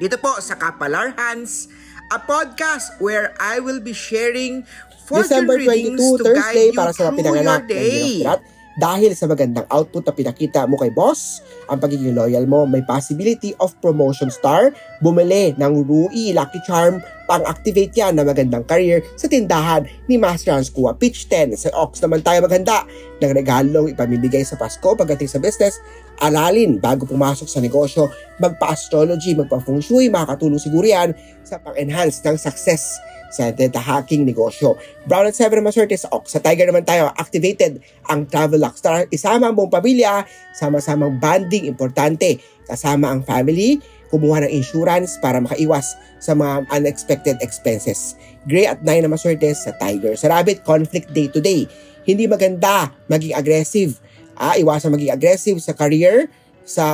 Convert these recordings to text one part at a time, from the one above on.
dito po sa Kapalar Hans, a podcast where I will be sharing fortune December 22, readings to Thursday, guide you para sa through pinanganak your ng day. Birat. Dahil sa magandang output na pinakita mo kay boss, ang pagiging loyal mo, may possibility of promotion star, bumili ng Rui Lucky Charm, pang-activate yan na magandang career sa tindahan ni Master Hans Kua Pitch 10. Sa Ox naman tayo maghanda ng regalong ipamimigay sa Pasko pagdating sa business. Aralin bago pumasok sa negosyo, magpa-astrology, magpa-feng shui, makakatulong siguro yan sa pang-enhance ng success sa hacking negosyo. Brown at Seven naman swerte sa Ox. Sa Tiger naman tayo, activated ang Travel Rockstar. Isama ang buong pamilya, sama-samang banding importante. Kasama ang family, kumuha ng insurance para makaiwas sa mga unexpected expenses. Gray at 9 na maswerte sa Tiger. Sa Rabbit, conflict day to day. Hindi maganda maging aggressive. Ah, iwasan maging aggressive sa career, sa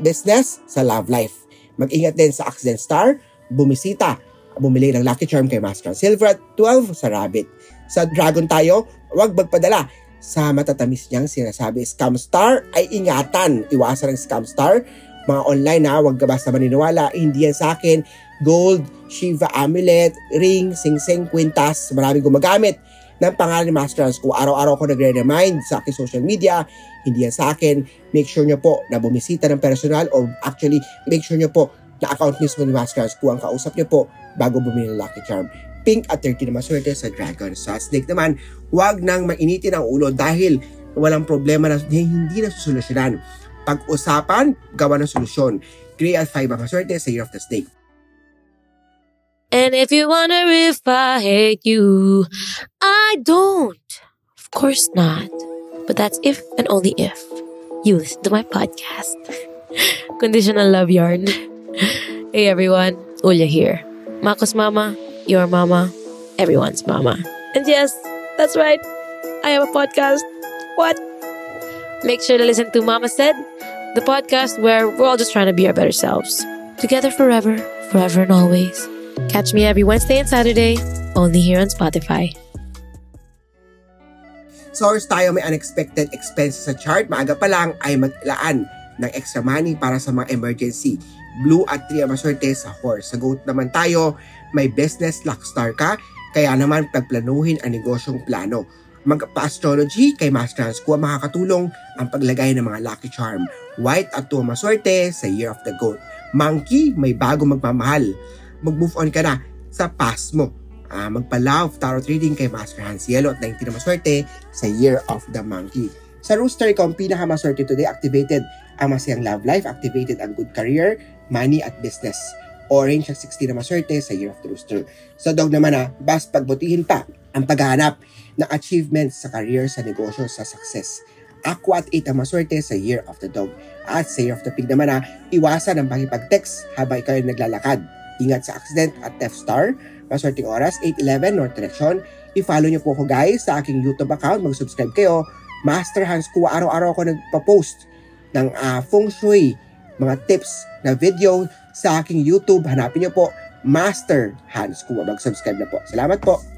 business, sa love life. Mag-ingat din sa accident star, bumisita, bumili ng Lucky Charm kay Master Silver at 12 sa Rabbit. Sa Dragon tayo, huwag magpadala sa matatamis niyang sinasabi scam star ay ingatan. Iwasan ng scam star. Mga online na, huwag ka basta maniniwala. Hindi yan sa akin. Gold, Shiva amulet, ring, sing-sing, kwintas. Maraming gumagamit ng pangalan ni Master Hans. Kung araw-araw ko nagre-remind sa aking social media, hindi yan sa akin. Make sure nyo po na bumisita ng personal o actually, make sure nyo po na account mismo ni Hans kung ang kausap nyo po bago bumili ng Lucky Charm. Pink at 30 na maswerte sa Dragon. Sa Snake naman, huwag nang mainitin ang ulo dahil walang problema na hindi na susolusyonan. Pag-usapan, gawa ng solusyon. Gray at 5 ang maswerte sa Year of the Snake. And if you wonder if I hate you, I don't. Of course not. But that's if and only if you listen to my podcast. Conditional Love Yarn. hey everyone, Ulya here. Mako's mama, your mama, everyone's mama. And yes, that's right. I have a podcast. What? Make sure to listen to Mama Said, the podcast where we're all just trying to be our better selves. Together forever, forever and always. Catch me every Wednesday and Saturday, only here on Spotify. Source tayo may unexpected expenses sa chart, maaga pa lang ay maglaan ng extra money para sa mga emergency. Blue at 3 ang maswerte sa horse. Sa goat naman tayo, may business luck star ka, kaya naman pagplanuhin ang negosyong plano. Magpa-astrology kay Master Hans Kua makakatulong ang paglagay ng mga lucky charm. White at 2 ang maswerte sa Year of the Goat. Monkey, may bago magmamahal. Mag-move on ka na sa past mo. Ah, magpa-love tarot reading kay Master Hans Yellow at 19 na maswerte sa Year of the Monkey. Sa Rooster, ikaw ang pinakamaswerte today, activated ang masayang love life, activated ang good career, money at business. Orange at 16 na maswerte sa Year of the Rooster. Sa dog naman na, bas pagbutihin pa ang paghahanap ng achievements sa career, sa negosyo, sa success. Aqua at 8 ang maswerte sa Year of the Dog. At sa Year of the Pig naman na, iwasan ang pakipag-text habang ikaw ay naglalakad. Ingat sa accident at theft star. Maswerteng oras, 8.11 North Direction. I-follow niyo po ako guys sa aking YouTube account. Mag-subscribe kayo. Master Hans Kua. Araw-araw ako nagpa-post ng uh, feng shui, mga tips na video sa aking YouTube. Hanapin niyo po Master Hans Kua. Mag-subscribe na po. Salamat po.